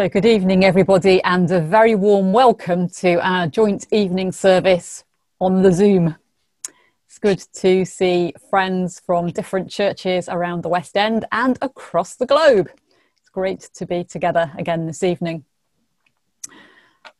So, good evening, everybody, and a very warm welcome to our joint evening service on the Zoom. It's good to see friends from different churches around the West End and across the globe. It's great to be together again this evening.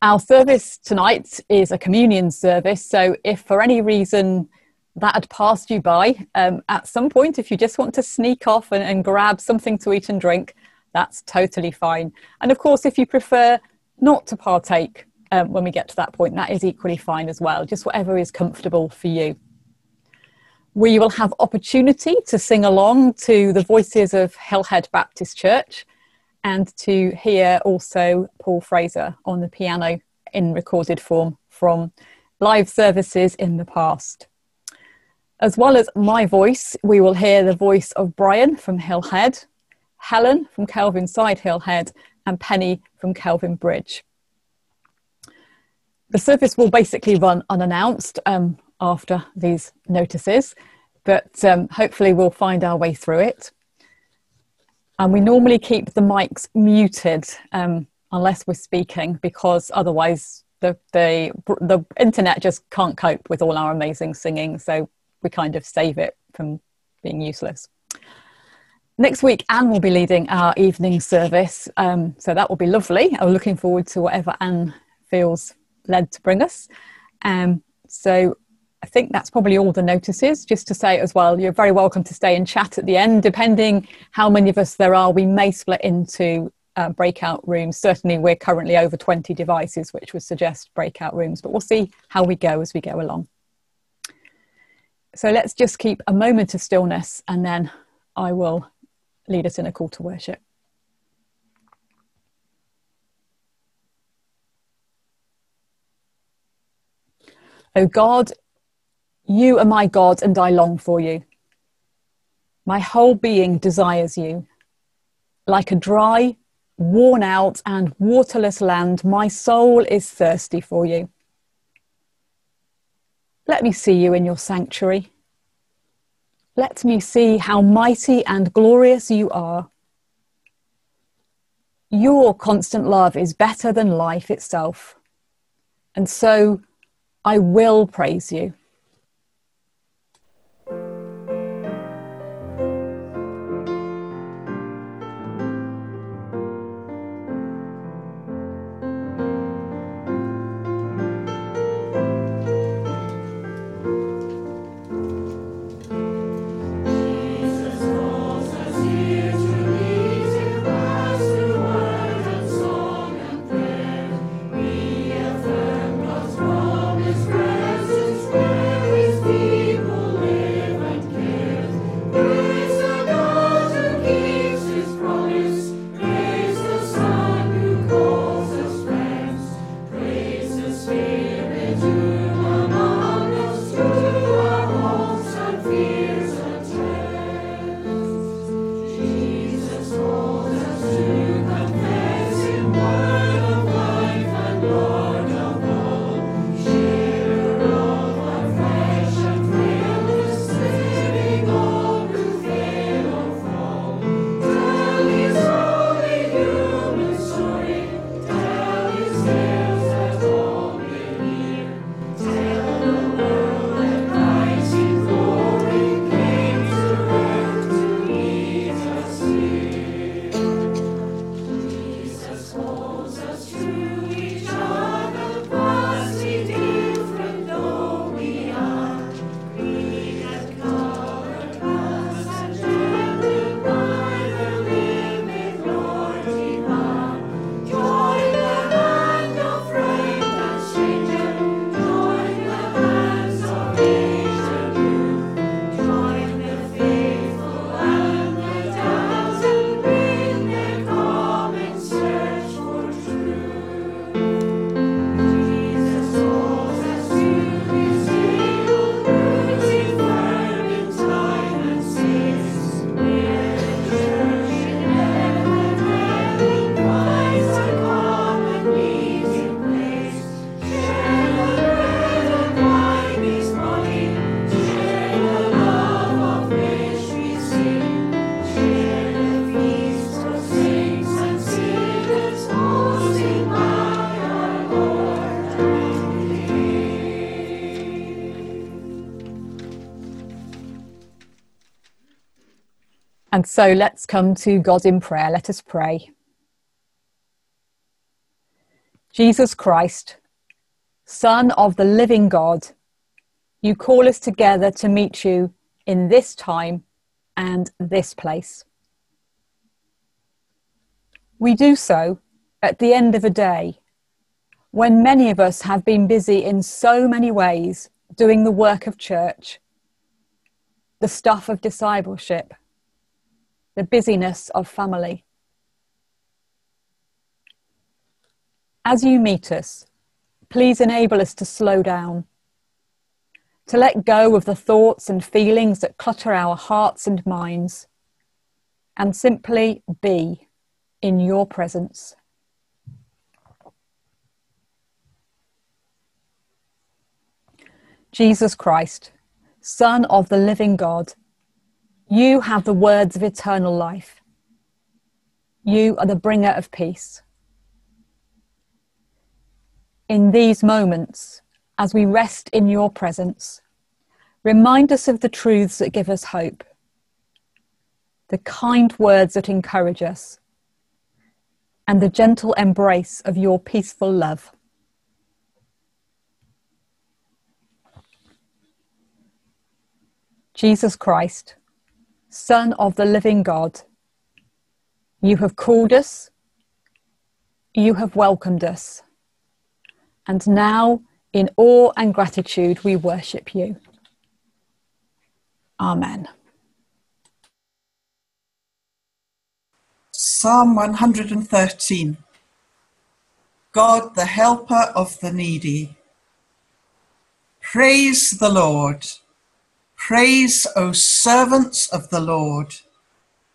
Our service tonight is a communion service, so if for any reason that had passed you by, um, at some point, if you just want to sneak off and, and grab something to eat and drink, that's totally fine. And of course, if you prefer not to partake um, when we get to that point, that is equally fine as well, just whatever is comfortable for you. We will have opportunity to sing along to the voices of Hillhead Baptist Church and to hear also Paul Fraser on the piano in recorded form from live services in the past. As well as my voice, we will hear the voice of Brian from Hillhead Helen from Kelvinside Hillhead, and Penny from Kelvin Bridge. The service will basically run unannounced um, after these notices, but um, hopefully we'll find our way through it. And we normally keep the mics muted um, unless we're speaking, because otherwise the, the, the internet just can't cope with all our amazing singing. So we kind of save it from being useless. Next week, Anne will be leading our evening service, um, so that will be lovely. I'm looking forward to whatever Anne feels led to bring us. Um, so I think that's probably all the notices. Just to say as well, you're very welcome to stay and chat at the end. Depending how many of us there are, we may split into uh, breakout rooms. Certainly, we're currently over 20 devices, which would suggest breakout rooms, but we'll see how we go as we go along. So let's just keep a moment of stillness and then I will lead us in a call to worship. O God, you are my God, and I long for you. My whole being desires you. Like a dry, worn out, and waterless land, my soul is thirsty for you. Let me see you in your sanctuary. Let me see how mighty and glorious you are. Your constant love is better than life itself. And so I will praise you. And so let's come to God in prayer. Let us pray. Jesus Christ, Son of the living God, you call us together to meet you in this time and this place. We do so at the end of a day when many of us have been busy in so many ways doing the work of church, the stuff of discipleship, the busyness of family. As you meet us, please enable us to slow down, to let go of the thoughts and feelings that clutter our hearts and minds, and simply be in your presence. Jesus Christ, Son of the living God, you have the words of eternal life. You are the bringer of peace. In these moments, as we rest in your presence, remind us of the truths that give us hope, the kind words that encourage us, and the gentle embrace of your peaceful love. Jesus Christ, Son of the living God, you have called us, you have welcomed us, and now in awe and gratitude we worship you. Amen. Psalm 113 God, the helper of the needy. Praise the Lord. Praise, O servants of the Lord.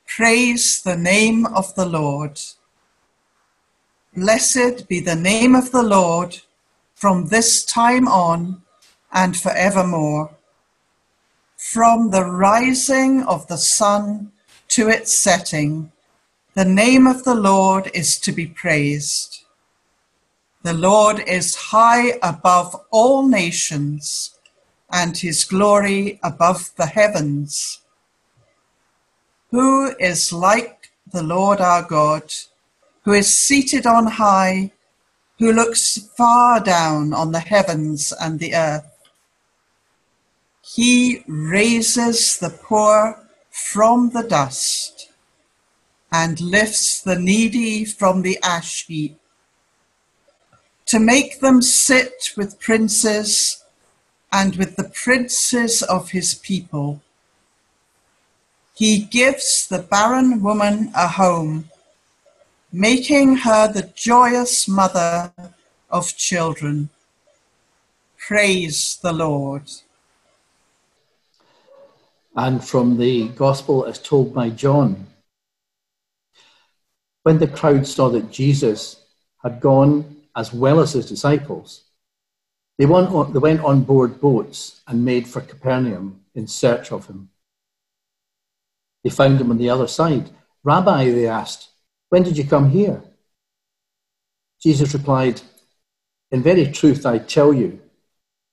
Praise the name of the Lord. Blessed be the name of the Lord from this time on and forevermore. From the rising of the sun to its setting, the name of the Lord is to be praised. The Lord is high above all nations and his glory above the heavens. Who is like the Lord our God, who is seated on high, who looks far down on the heavens and the earth? He raises the poor from the dust and lifts the needy from the ash heap to make them sit with princes and with the princes of his people. He gives the barren woman a home, making her the joyous mother of children. Praise the Lord. And from the Gospel as told by John. When the crowd saw that Jesus had gone as well as his disciples, they went, on, they went on board boats and made for Capernaum in search of him. They found him on the other side. Rabbi, they asked, when did you come here? Jesus replied, In very truth, I tell you,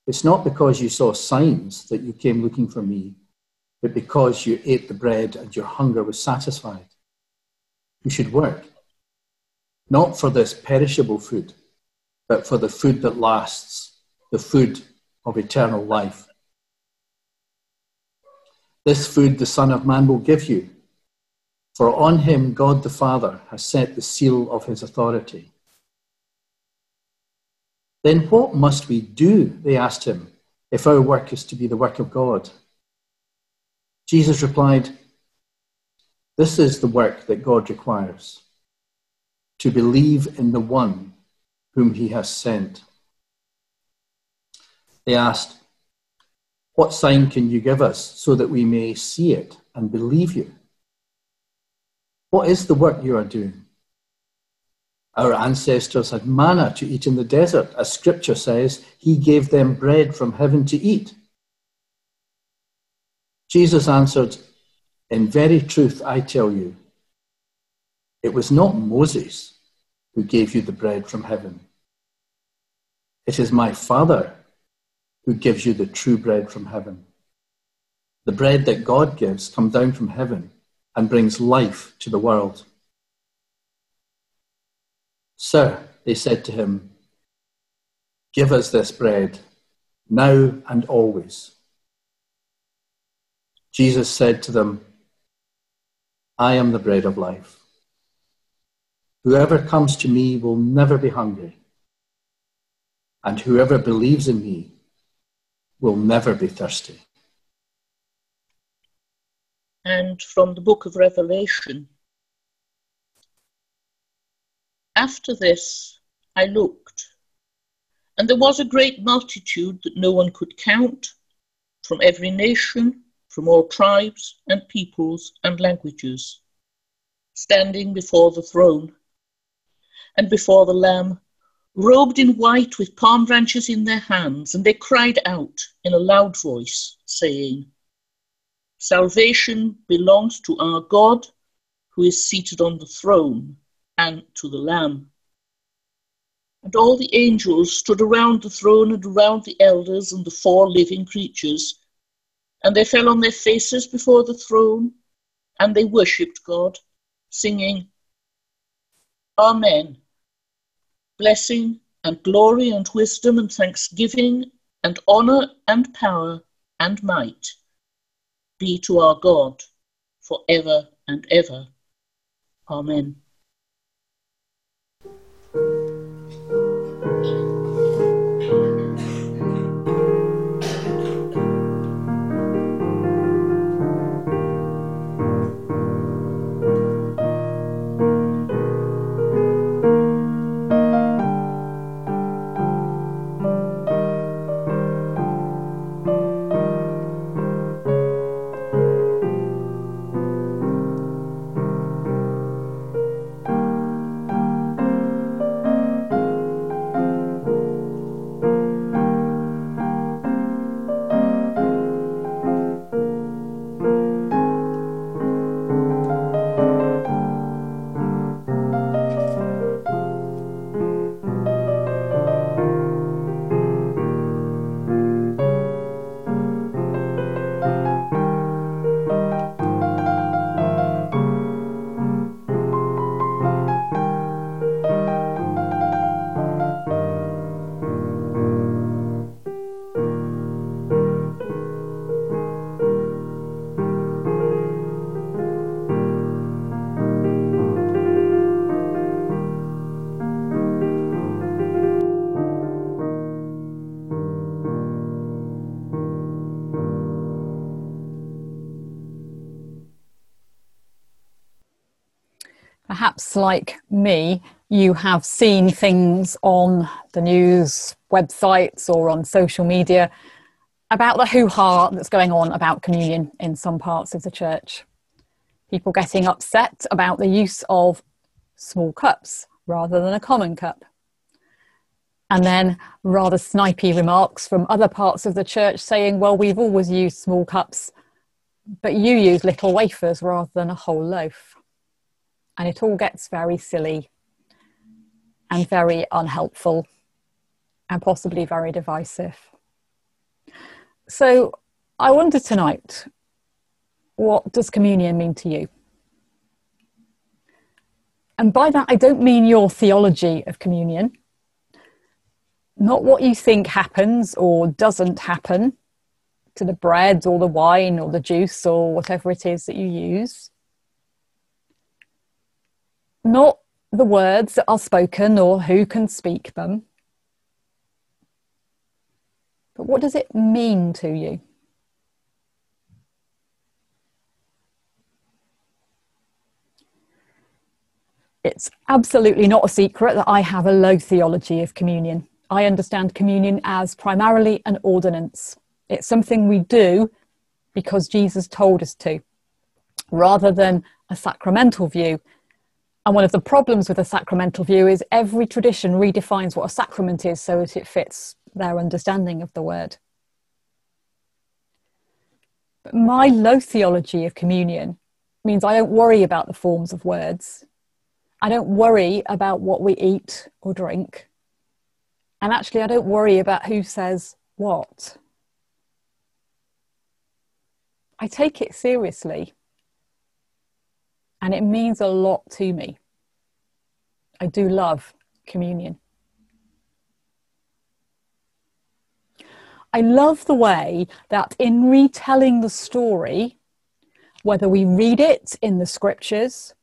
it's not because you saw signs that you came looking for me, but because you ate the bread and your hunger was satisfied. You should work, not for this perishable food, but for the food that lasts the food of eternal life. This food the Son of Man will give you, for on him God the Father has set the seal of his authority. Then what must we do, they asked him, if our work is to be the work of God? Jesus replied, This is the work that God requires to believe in the one whom he has sent. They asked, What sign can you give us so that we may see it and believe you? What is the work you are doing? Our ancestors had manna to eat in the desert. As scripture says, He gave them bread from heaven to eat. Jesus answered, In very truth, I tell you, it was not Moses who gave you the bread from heaven. It is my Father who gives you the true bread from heaven. The bread that God gives comes down from heaven and brings life to the world. Sir, they said to him, Give us this bread, now and always. Jesus said to them, I am the bread of life. Whoever comes to me will never be hungry, and whoever believes in me will never be thirsty. And from the book of Revelation After this I looked, and there was a great multitude that no one could count, from every nation, from all tribes and peoples and languages, standing before the throne and before the Lamb, robed in white with palm branches in their hands, and they cried out in a loud voice, saying, Salvation belongs to our God who is seated on the throne and to the Lamb. And all the angels stood around the throne and around the elders and the four living creatures, and they fell on their faces before the throne, and they worshipped God, singing, Amen. Blessing and glory and wisdom and thanksgiving and honor and power and might be to our God for ever and ever. Amen. Perhaps like me, you have seen things on the news, websites, or on social media about the hoo ha that's going on about communion in some parts of the church. People getting upset about the use of small cups rather than a common cup. And then rather snipey remarks from other parts of the church saying, well, we've always used small cups, but you use little wafers rather than a whole loaf and it all gets very silly and very unhelpful and possibly very divisive. So, I wonder tonight what does communion mean to you? And by that, I don't mean your theology of communion, not what you think happens or doesn't happen to the bread or the wine or the juice or whatever it is that you use not the words that are spoken or who can speak them, but what does it mean to you? It's absolutely not a secret that I have a low theology of communion. I understand communion as primarily an ordinance. It's something we do because Jesus told us to, rather than a sacramental view and one of the problems with a sacramental view is every tradition redefines what a sacrament is so that it fits their understanding of the word. But my low theology of communion means I don't worry about the forms of words. I don't worry about what we eat or drink. And actually, I don't worry about who says what. I take it seriously and it means a lot to me. I do love communion. I love the way that in retelling the story, whether we read it in the scriptures,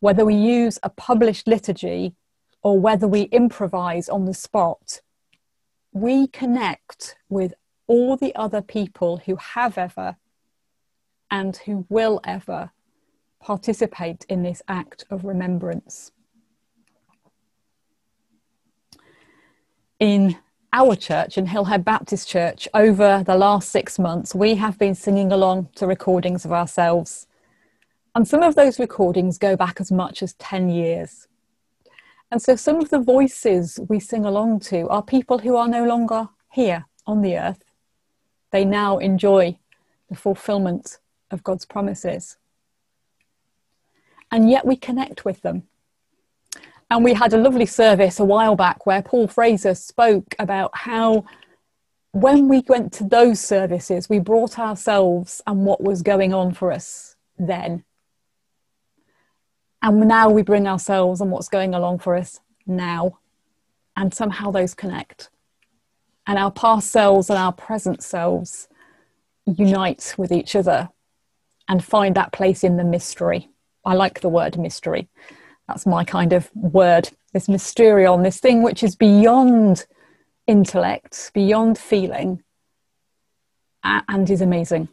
whether we use a published liturgy, or whether we improvise on the spot, we connect with all the other people who have ever and who will ever participate in this act of remembrance. In our church, in Hillhead Baptist Church, over the last six months, we have been singing along to recordings of ourselves. And some of those recordings go back as much as 10 years. And so some of the voices we sing along to are people who are no longer here on the earth. They now enjoy the fulfillment of God's promises. And yet we connect with them. And we had a lovely service a while back where Paul Fraser spoke about how when we went to those services, we brought ourselves and what was going on for us then. And now we bring ourselves and what's going along for us now. And somehow those connect. And our past selves and our present selves unite with each other and find that place in the mystery. I like the word mystery. That's my kind of word, this mysterion, this thing which is beyond intellect, beyond feeling, and is amazing.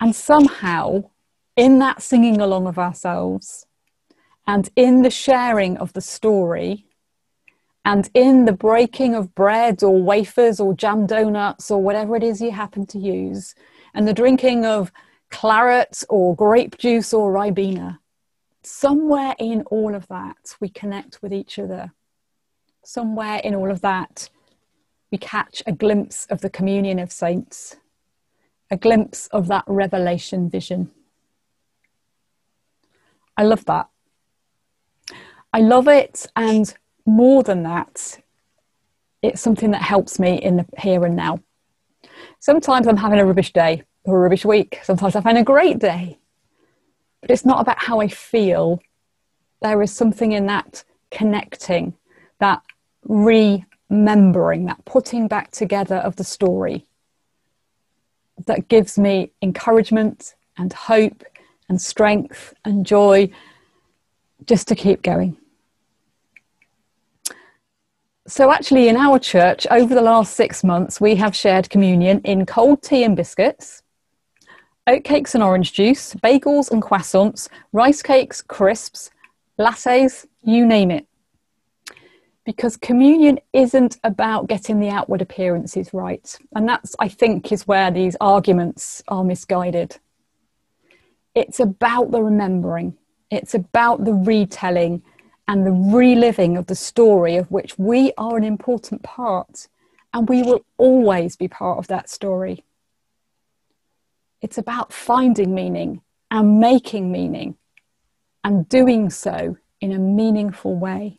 And somehow, in that singing along of ourselves, and in the sharing of the story, and in the breaking of bread or wafers or jam donuts or whatever it is you happen to use, and the drinking of claret or grape juice or ribena. Somewhere in all of that, we connect with each other. Somewhere in all of that, we catch a glimpse of the communion of saints, a glimpse of that revelation vision. I love that. I love it, and more than that, it's something that helps me in the here and now. Sometimes I'm having a rubbish day a rubbish week. Sometimes I find a great day. But it's not about how I feel. There is something in that connecting, that remembering, that putting back together of the story that gives me encouragement and hope and strength and joy just to keep going. So, actually, in our church, over the last six months, we have shared communion in cold tea and biscuits, oatcakes and orange juice, bagels and croissants, rice cakes, crisps, lattes, you name it. Because communion isn't about getting the outward appearances right. And that's, I think, is where these arguments are misguided. It's about the remembering, it's about the retelling and the reliving of the story of which we are an important part. And we will always be part of that story. It's about finding meaning and making meaning and doing so in a meaningful way.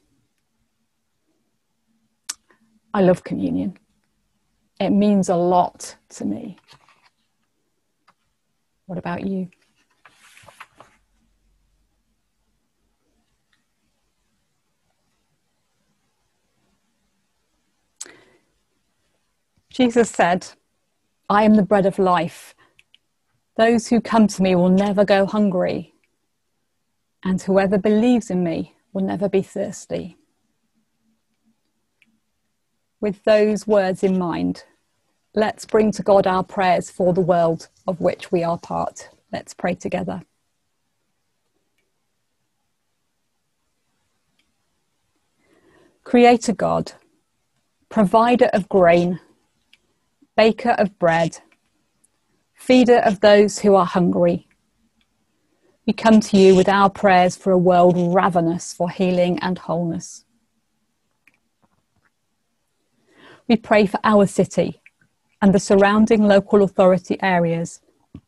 I love communion. It means a lot to me. What about you? Jesus said, I am the bread of life. Those who come to me will never go hungry, and whoever believes in me will never be thirsty. With those words in mind, let's bring to God our prayers for the world of which we are part. Let's pray together. Creator God, provider of grain, baker of bread, feeder of those who are hungry. We come to you with our prayers for a world ravenous for healing and wholeness. We pray for our city and the surrounding local authority areas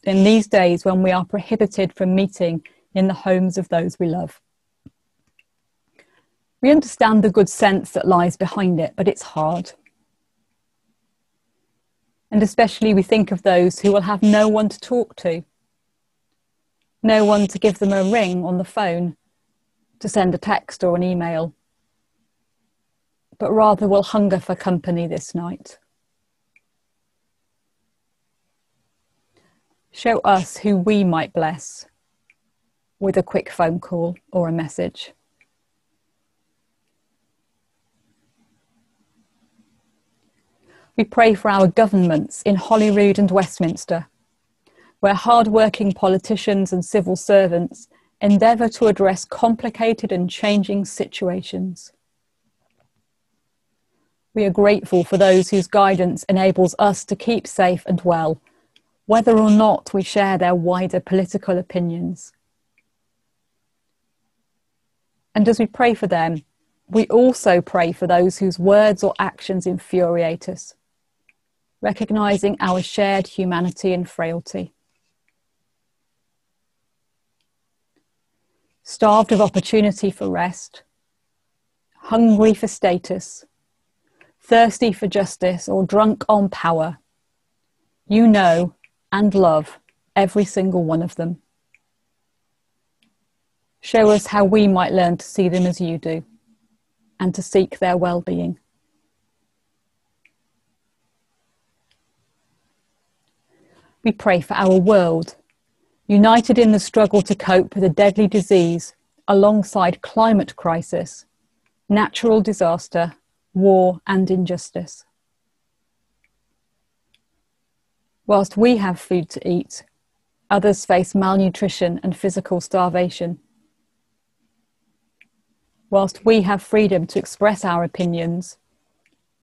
in these days when we are prohibited from meeting in the homes of those we love. We understand the good sense that lies behind it, but it's hard. And especially we think of those who will have no one to talk to. no one to give them a ring on the phone, to send a text or an email, but rather will hunger for company this night. Show us who we might bless with a quick phone call or a message. We pray for our governments in Holyrood and Westminster, where hard-working politicians and civil servants endeavour to address complicated and changing situations. We are grateful for those whose guidance enables us to keep safe and well, whether or not we share their wider political opinions. And as we pray for them, we also pray for those whose words or actions infuriate us, recognizing our shared humanity and frailty. Starved of opportunity for rest, hungry for status, thirsty for justice, or drunk on power, you know and love every single one of them. Show us how we might learn to see them as you do and to seek their well being. We pray for our world, united in the struggle to cope with a deadly disease alongside climate crisis, natural disaster, war, and injustice. Whilst we have food to eat, others face malnutrition and physical starvation whilst we have freedom to express our opinions,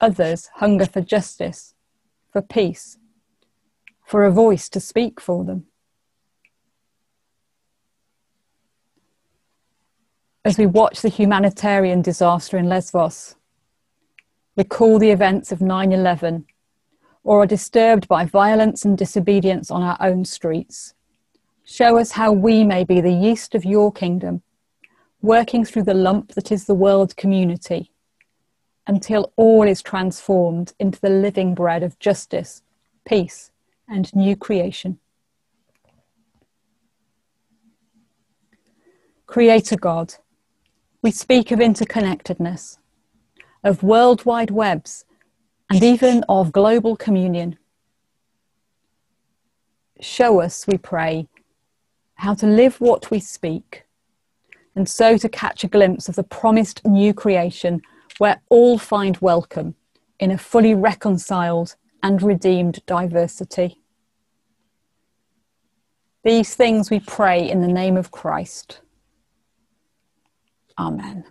others hunger for justice, for peace, for a voice to speak for them. As we watch the humanitarian disaster in Lesbos, recall the events of 9 11, or are disturbed by violence and disobedience on our own streets, show us how we may be the yeast of your kingdom working through the lump that is the world community until all is transformed into the living bread of justice, peace, and new creation. Creator God, we speak of interconnectedness, of worldwide webs, and even of global communion. Show us, we pray, how to live what we speak and so to catch a glimpse of the promised new creation where all find welcome in a fully reconciled and redeemed diversity. These things we pray in the name of Christ. Amen.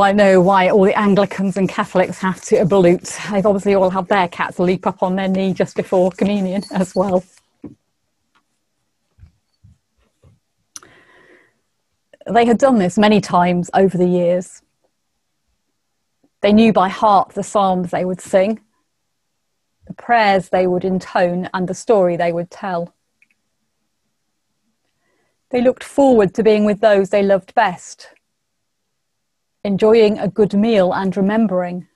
I know why all the Anglicans and Catholics have to evolute. They've obviously all had their cats leap up on their knee just before communion as well. They had done this many times over the years. They knew by heart the psalms they would sing, the prayers they would intone, and the story they would tell. They looked forward to being with those they loved best, enjoying a good meal and remembering.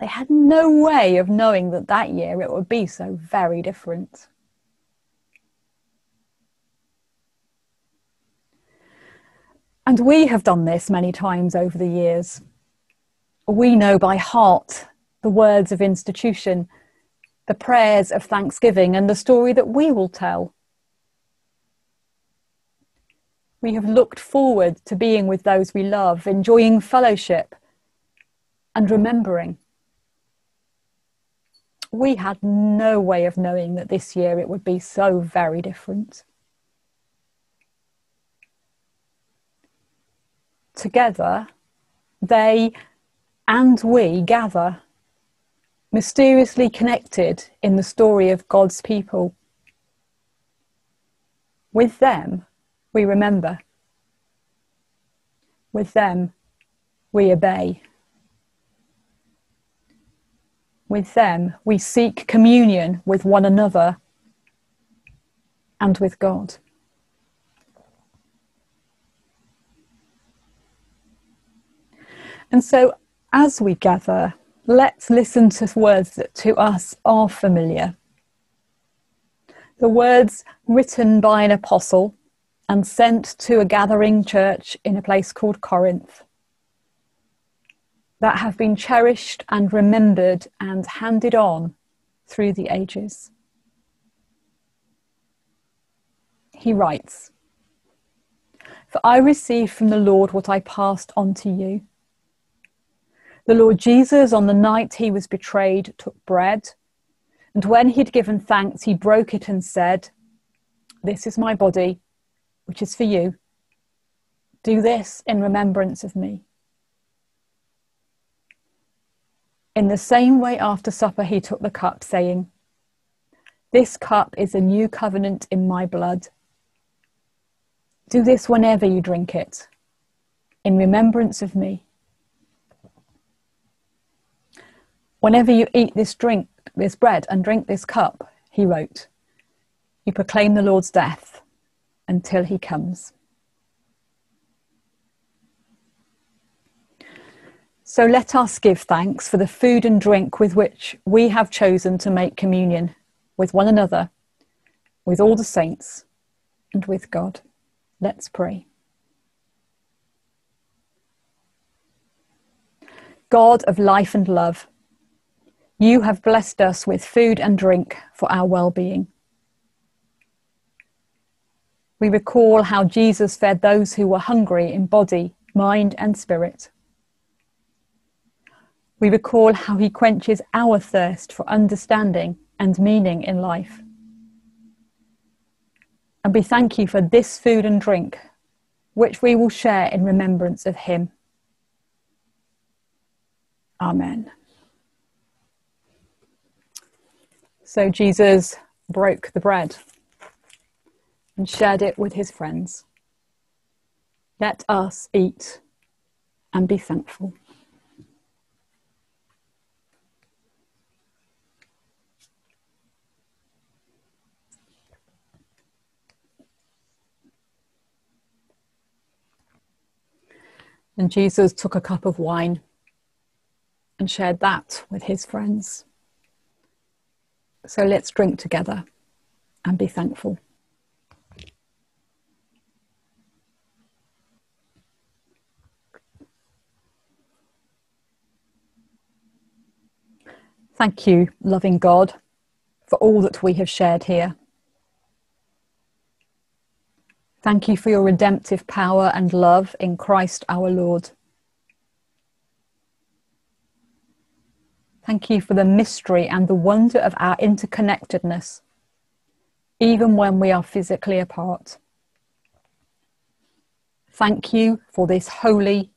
They had no way of knowing that that year it would be so very different. And we have done this many times over the years. We know by heart the words of institution, the prayers of thanksgiving, and the story that we will tell. We have looked forward to being with those we love, enjoying fellowship and remembering. We had no way of knowing that this year it would be so very different. together, they and we gather, mysteriously connected in the story of God's people. With them, we remember. With them, we obey. With them, we seek communion with one another and with God. And so, as we gather, let's listen to words that to us are familiar. The words written by an apostle and sent to a gathering church in a place called Corinth that have been cherished and remembered and handed on through the ages. He writes, For I received from the Lord what I passed on to you the Lord Jesus, on the night he was betrayed, took bread, and when he'd given thanks, he broke it and said, This is my body, which is for you. Do this in remembrance of me. In the same way, after supper, he took the cup, saying, This cup is a new covenant in my blood. Do this whenever you drink it, in remembrance of me. Whenever you eat this drink, this bread, and drink this cup, he wrote, you proclaim the Lord's death until he comes. So let us give thanks for the food and drink with which we have chosen to make communion with one another, with all the saints, and with God. Let's pray. God of life and love, you have blessed us with food and drink for our well being. We recall how Jesus fed those who were hungry in body, mind, and spirit. We recall how he quenches our thirst for understanding and meaning in life. And we thank you for this food and drink, which we will share in remembrance of him. Amen. So Jesus broke the bread and shared it with his friends. Let us eat and be thankful. And Jesus took a cup of wine and shared that with his friends. So let's drink together and be thankful. Thank you, loving God, for all that we have shared here. Thank you for your redemptive power and love in Christ our Lord. Thank you for the mystery and the wonder of our interconnectedness, even when we are physically apart. Thank you for this holy,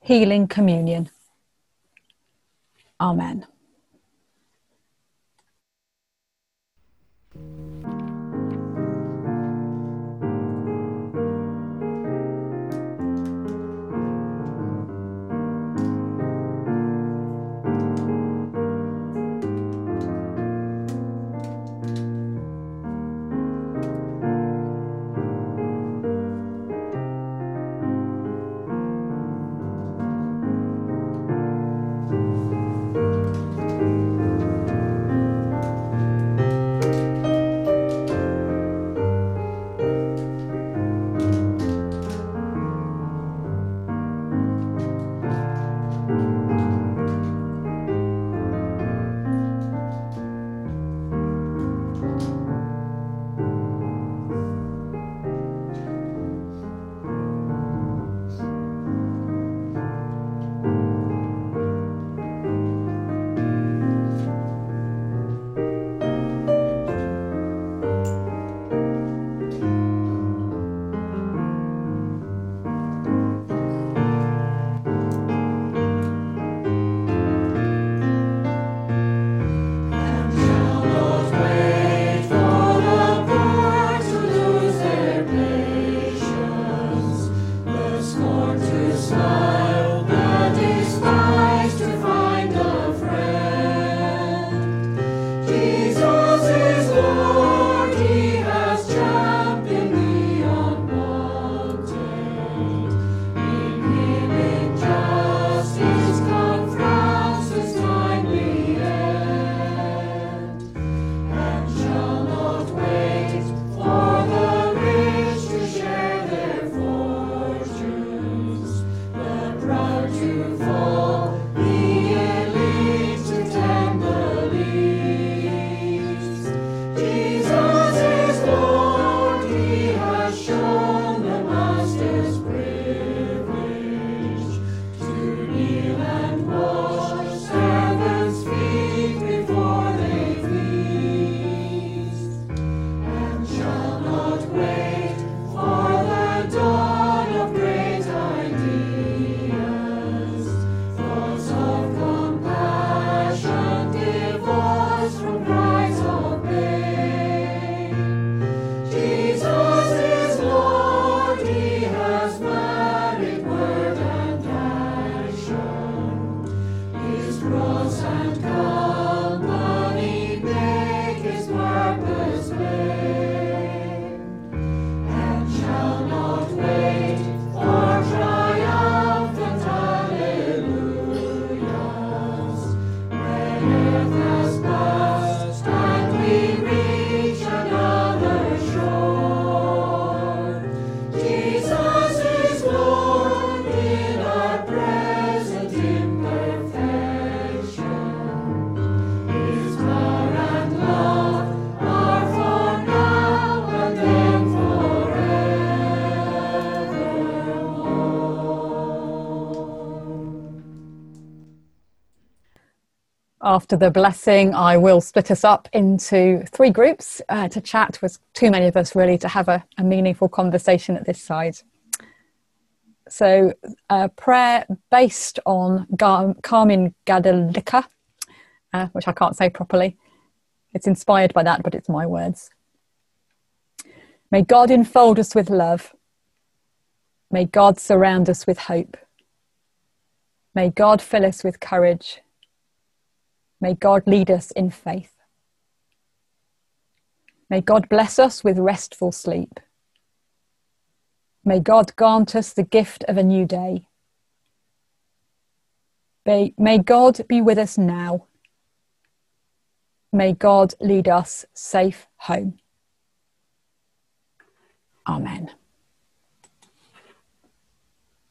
healing communion. Amen. Bye. After the blessing, I will split us up into three groups uh, to chat with too many of us really to have a, a meaningful conversation at this side. So, a prayer based on Gar- Carmen Gadelica, uh, which I can't say properly. It's inspired by that, but it's my words. May God enfold us with love. May God surround us with hope. May God fill us with courage May God lead us in faith. May God bless us with restful sleep. May God grant us the gift of a new day. May, may God be with us now. May God lead us safe home. Amen.